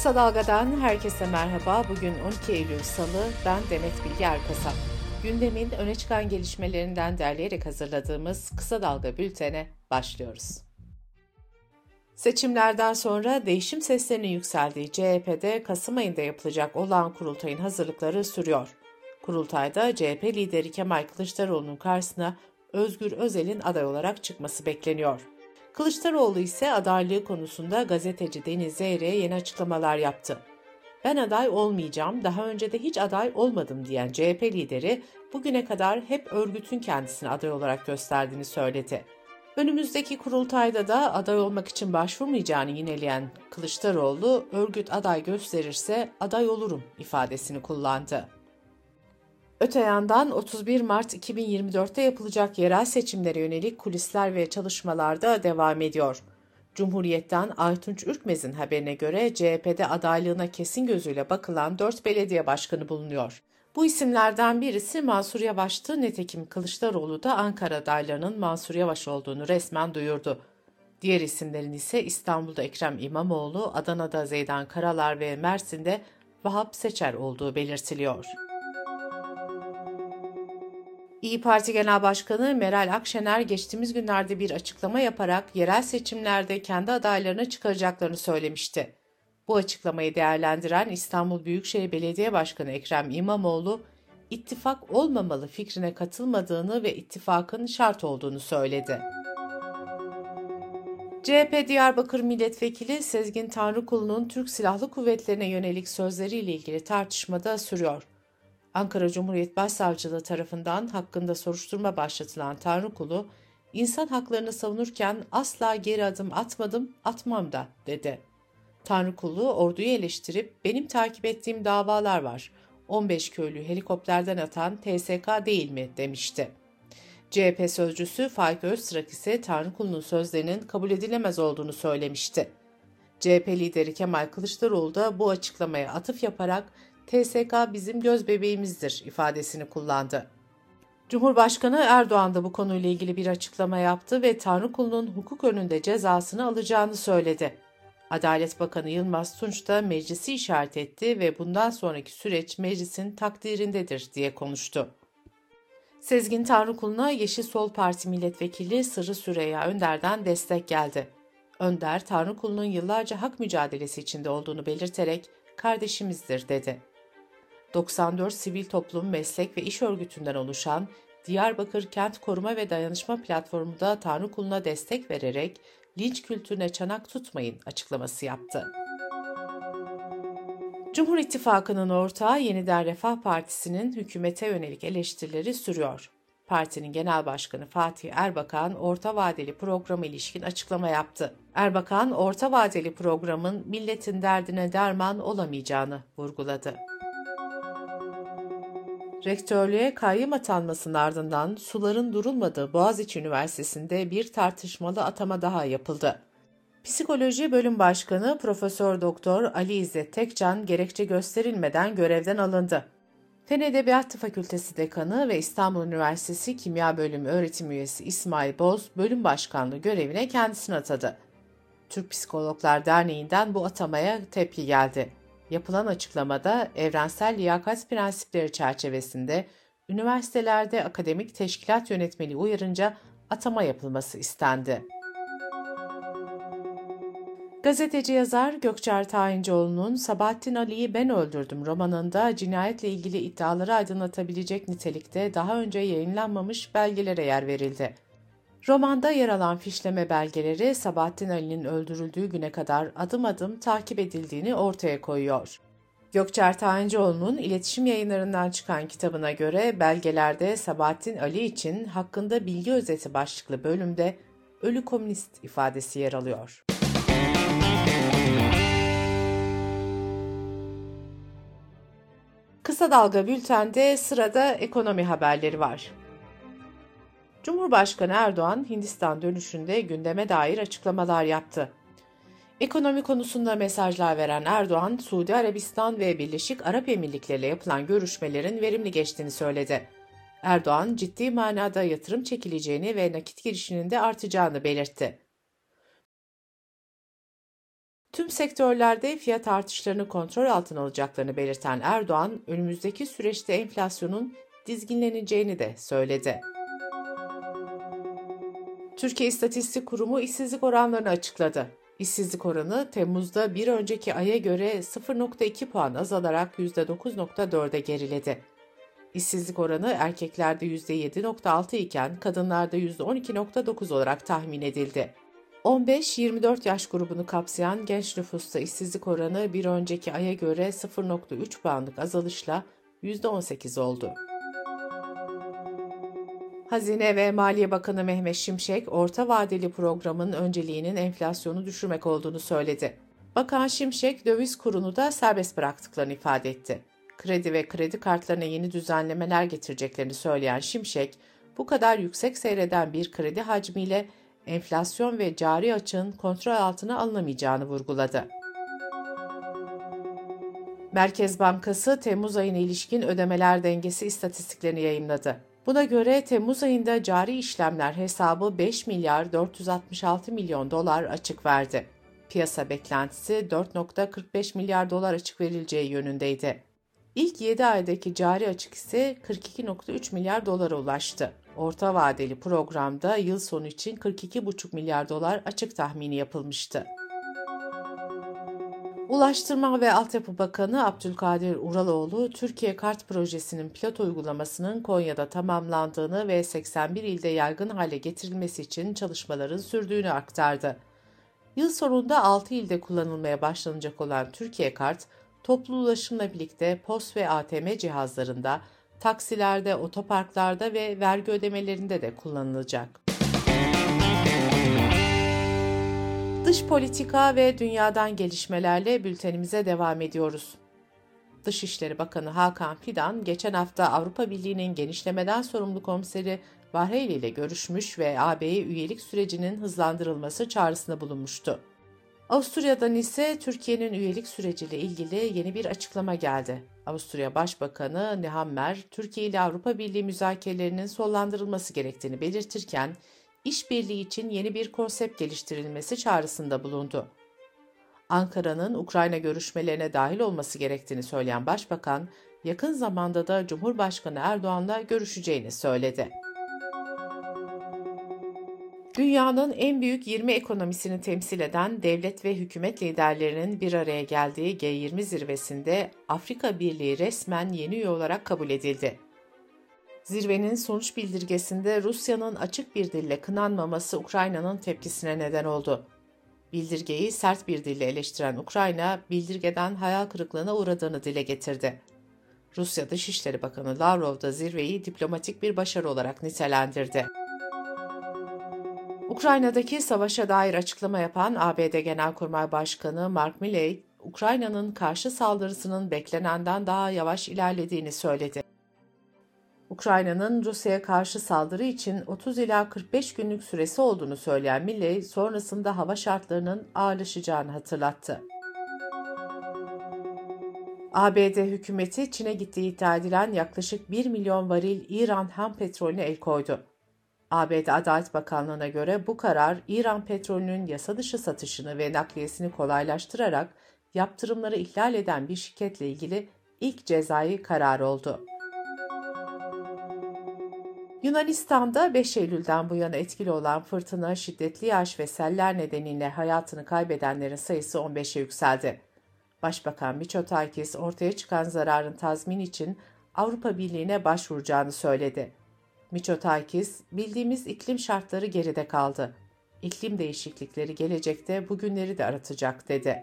Kısa Dalga'dan herkese merhaba. Bugün 12 Eylül Salı, ben Demet Bilge Erkasap. Gündemin öne çıkan gelişmelerinden derleyerek hazırladığımız Kısa Dalga bültene başlıyoruz. Seçimlerden sonra değişim seslerinin yükseldiği CHP'de Kasım ayında yapılacak olağan kurultayın hazırlıkları sürüyor. Kurultayda CHP lideri Kemal Kılıçdaroğlu'nun karşısına Özgür Özel'in aday olarak çıkması bekleniyor. Kılıçdaroğlu ise adaylığı konusunda gazeteci Deniz Zeyre'ye yeni açıklamalar yaptı. Ben aday olmayacağım, daha önce de hiç aday olmadım diyen CHP lideri bugüne kadar hep örgütün kendisini aday olarak gösterdiğini söyledi. Önümüzdeki kurultayda da aday olmak için başvurmayacağını yineleyen Kılıçdaroğlu, örgüt aday gösterirse aday olurum ifadesini kullandı. Öte yandan 31 Mart 2024'te yapılacak yerel seçimlere yönelik kulisler ve çalışmalar da devam ediyor. Cumhuriyet'ten Aytunç Ürkmez'in haberine göre CHP'de adaylığına kesin gözüyle bakılan 4 belediye başkanı bulunuyor. Bu isimlerden birisi Mansur Yavaş'tı. Netekim Kılıçdaroğlu da Ankara adaylarının Mansur Yavaş olduğunu resmen duyurdu. Diğer isimlerin ise İstanbul'da Ekrem İmamoğlu, Adana'da Zeydan Karalar ve Mersin'de Vahap Seçer olduğu belirtiliyor. İyi Parti Genel Başkanı Meral Akşener geçtiğimiz günlerde bir açıklama yaparak yerel seçimlerde kendi adaylarını çıkaracaklarını söylemişti. Bu açıklamayı değerlendiren İstanbul Büyükşehir Belediye Başkanı Ekrem İmamoğlu, ittifak olmamalı fikrine katılmadığını ve ittifakın şart olduğunu söyledi. CHP Diyarbakır Milletvekili Sezgin Tanrıkulu'nun Türk Silahlı Kuvvetlerine yönelik sözleriyle ilgili tartışmada sürüyor. Ankara Cumhuriyet Başsavcılığı tarafından hakkında soruşturma başlatılan Tanrıkulu, insan haklarını savunurken asla geri adım atmadım, atmam da dedi. Tanrıkulu orduyu eleştirip benim takip ettiğim davalar var. 15 köylü helikopterden atan TSK değil mi demişti. CHP sözcüsü Faik Öztrak ise Tanrıkulu'nun sözlerinin kabul edilemez olduğunu söylemişti. CHP lideri Kemal Kılıçdaroğlu da bu açıklamaya atıf yaparak TSK bizim göz bebeğimizdir ifadesini kullandı. Cumhurbaşkanı Erdoğan da bu konuyla ilgili bir açıklama yaptı ve Tanrıkulu'nun hukuk önünde cezasını alacağını söyledi. Adalet Bakanı Yılmaz Tunç da meclisi işaret etti ve bundan sonraki süreç meclisin takdirindedir diye konuştu. Sezgin Tanrıkulu'na Yeşil Sol Parti milletvekili Sırrı Süreyya Önder'den destek geldi. Önder, Tanrıkulu'nun yıllarca hak mücadelesi içinde olduğunu belirterek kardeşimizdir dedi. 94 sivil toplum, meslek ve iş örgütünden oluşan Diyarbakır Kent Koruma ve Dayanışma Platformu da Tanrı kuluna destek vererek linç kültürüne çanak tutmayın açıklaması yaptı. Cumhur İttifakı'nın ortağı Yeniden Refah Partisi'nin hükümete yönelik eleştirileri sürüyor. Partinin Genel Başkanı Fatih Erbakan orta vadeli programa ilişkin açıklama yaptı. Erbakan orta vadeli programın milletin derdine derman olamayacağını vurguladı. Rektörlüğe kayyım atanmasının ardından suların durulmadığı Boğaziçi Üniversitesi'nde bir tartışmalı atama daha yapıldı. Psikoloji Bölüm Başkanı Profesör Doktor Ali İzzet Tekcan gerekçe gösterilmeden görevden alındı. Fen Edebiyatı Fakültesi Dekanı ve İstanbul Üniversitesi Kimya Bölümü öğretim üyesi İsmail Boz bölüm başkanlığı görevine kendisini atadı. Türk Psikologlar Derneği'nden bu atamaya tepki geldi. Yapılan açıklamada evrensel liyakat prensipleri çerçevesinde üniversitelerde akademik teşkilat yönetmeliği uyarınca atama yapılması istendi. Gazeteci yazar Gökçer Tayincioğlu'nun Sabahattin Ali'yi ben öldürdüm romanında cinayetle ilgili iddiaları aydınlatabilecek nitelikte daha önce yayınlanmamış belgelere yer verildi. Romanda yer alan fişleme belgeleri Sabahattin Ali'nin öldürüldüğü güne kadar adım adım takip edildiğini ortaya koyuyor. Gökçer Tayincioğlu'nun iletişim yayınlarından çıkan kitabına göre belgelerde Sabahattin Ali için hakkında bilgi özeti başlıklı bölümde ölü komünist ifadesi yer alıyor. Kısa Dalga Bülten'de sırada ekonomi haberleri var. Cumhurbaşkanı Erdoğan Hindistan dönüşünde gündeme dair açıklamalar yaptı. Ekonomi konusunda mesajlar veren Erdoğan, Suudi Arabistan ve Birleşik Arap Emirlikleri ile yapılan görüşmelerin verimli geçtiğini söyledi. Erdoğan, ciddi manada yatırım çekileceğini ve nakit girişinin de artacağını belirtti. Tüm sektörlerde fiyat artışlarını kontrol altına alacaklarını belirten Erdoğan, önümüzdeki süreçte enflasyonun dizginleneceğini de söyledi. Türkiye İstatistik Kurumu işsizlik oranlarını açıkladı. İşsizlik oranı Temmuz'da bir önceki aya göre 0.2 puan azalarak %9.4'e geriledi. İşsizlik oranı erkeklerde %7.6 iken kadınlarda %12.9 olarak tahmin edildi. 15-24 yaş grubunu kapsayan genç nüfusta işsizlik oranı bir önceki aya göre 0.3 puanlık azalışla %18 oldu. Hazine ve Maliye Bakanı Mehmet Şimşek, orta vadeli programın önceliğinin enflasyonu düşürmek olduğunu söyledi. Bakan Şimşek, döviz kurunu da serbest bıraktıklarını ifade etti. Kredi ve kredi kartlarına yeni düzenlemeler getireceklerini söyleyen Şimşek, bu kadar yüksek seyreden bir kredi hacmiyle enflasyon ve cari açığın kontrol altına alınamayacağını vurguladı. Merkez Bankası Temmuz ayına ilişkin ödemeler dengesi istatistiklerini yayımladı. Buna göre Temmuz ayında cari işlemler hesabı 5 milyar 466 milyon dolar açık verdi. Piyasa beklentisi 4.45 milyar dolar açık verileceği yönündeydi. İlk 7 aydaki cari açık ise 42.3 milyar dolara ulaştı. Orta vadeli programda yıl sonu için 42,5 milyar dolar açık tahmini yapılmıştı. Ulaştırma ve Altyapı Bakanı Abdülkadir Uraloğlu, Türkiye Kart Projesi'nin pilot uygulamasının Konya'da tamamlandığını ve 81 ilde yaygın hale getirilmesi için çalışmaların sürdüğünü aktardı. Yıl sonunda 6 ilde kullanılmaya başlanacak olan Türkiye Kart, toplu ulaşımla birlikte POS ve ATM cihazlarında, taksilerde, otoparklarda ve vergi ödemelerinde de kullanılacak. Dış politika ve dünyadan gelişmelerle bültenimize devam ediyoruz. Dışişleri Bakanı Hakan Fidan geçen hafta Avrupa Birliği'nin genişlemeden sorumlu komiseri Bahreyn ile görüşmüş ve AB'ye üyelik sürecinin hızlandırılması çağrısında bulunmuştu. Avusturya'dan ise Türkiye'nin üyelik süreciyle ilgili yeni bir açıklama geldi. Avusturya Başbakanı Nehammer, Türkiye ile Avrupa Birliği müzakerelerinin sonlandırılması gerektiğini belirtirken, işbirliği için yeni bir konsept geliştirilmesi çağrısında bulundu. Ankara'nın Ukrayna görüşmelerine dahil olması gerektiğini söyleyen Başbakan, yakın zamanda da Cumhurbaşkanı Erdoğan'la görüşeceğini söyledi. Dünyanın en büyük 20 ekonomisini temsil eden devlet ve hükümet liderlerinin bir araya geldiği G20 zirvesinde Afrika Birliği resmen yeni üye olarak kabul edildi. Zirvenin sonuç bildirgesinde Rusya'nın açık bir dille kınanmaması Ukrayna'nın tepkisine neden oldu. Bildirgeyi sert bir dille eleştiren Ukrayna, bildirgeden hayal kırıklığına uğradığını dile getirdi. Rusya Dışişleri Bakanı Lavrov da zirveyi diplomatik bir başarı olarak nitelendirdi. Ukrayna'daki savaşa dair açıklama yapan ABD Genelkurmay Başkanı Mark Milley, Ukrayna'nın karşı saldırısının beklenenden daha yavaş ilerlediğini söyledi. Ukrayna'nın Rusya'ya karşı saldırı için 30 ila 45 günlük süresi olduğunu söyleyen Milley, sonrasında hava şartlarının ağırlaşacağını hatırlattı. ABD hükümeti Çin'e gittiği iddia edilen yaklaşık 1 milyon varil İran ham petrolüne el koydu. ABD Adalet Bakanlığı'na göre bu karar İran petrolünün yasa dışı satışını ve nakliyesini kolaylaştırarak yaptırımları ihlal eden bir şirketle ilgili ilk cezai karar oldu. Yunanistan'da 5 Eylül'den bu yana etkili olan fırtına, şiddetli yağış ve seller nedeniyle hayatını kaybedenlerin sayısı 15'e yükseldi. Başbakan Mitsotakis ortaya çıkan zararın tazmin için Avrupa Birliği'ne başvuracağını söyledi. Miçotakis, bildiğimiz iklim şartları geride kaldı. İklim değişiklikleri gelecekte bugünleri de aratacak dedi.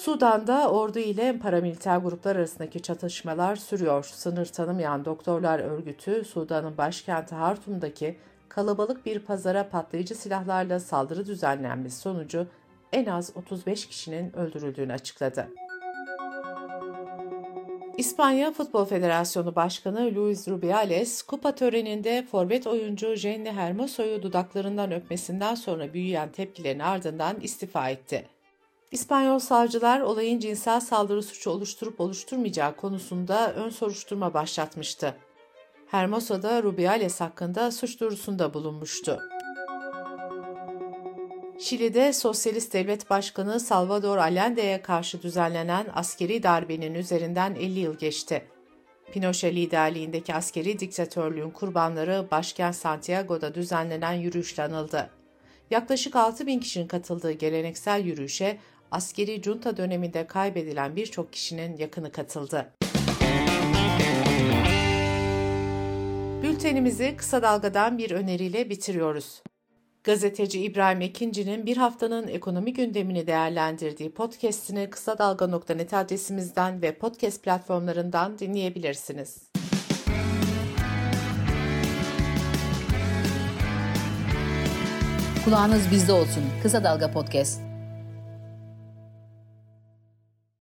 Sudan'da ordu ile paramiliter gruplar arasındaki çatışmalar sürüyor. Sınır tanımayan doktorlar örgütü Sudan'ın başkenti Hartum'daki kalabalık bir pazara patlayıcı silahlarla saldırı düzenlenmesi sonucu en az 35 kişinin öldürüldüğünü açıkladı. İspanya Futbol Federasyonu Başkanı Luis Rubiales, kupa töreninde forvet oyuncu Jenny Hermoso'yu dudaklarından öpmesinden sonra büyüyen tepkilerin ardından istifa etti. İspanyol savcılar olayın cinsel saldırı suçu oluşturup oluşturmayacağı konusunda ön soruşturma başlatmıştı. Hermoso da Rubiales hakkında suç duyurusunda bulunmuştu. Şili'de Sosyalist Devlet Başkanı Salvador Allende'ye karşı düzenlenen askeri darbenin üzerinden 50 yıl geçti. Pinochet liderliğindeki askeri diktatörlüğün kurbanları başkent Santiago'da düzenlenen yürüyüşle anıldı. Yaklaşık 6 bin kişinin katıldığı geleneksel yürüyüşe askeri junta döneminde kaybedilen birçok kişinin yakını katıldı. Bültenimizi kısa dalgadan bir öneriyle bitiriyoruz. Gazeteci İbrahim Ekinci'nin bir haftanın ekonomi gündemini değerlendirdiği podcast'ini kısa dalga.net adresimizden ve podcast platformlarından dinleyebilirsiniz. Kulağınız bizde olsun. Kısa Dalga Podcast.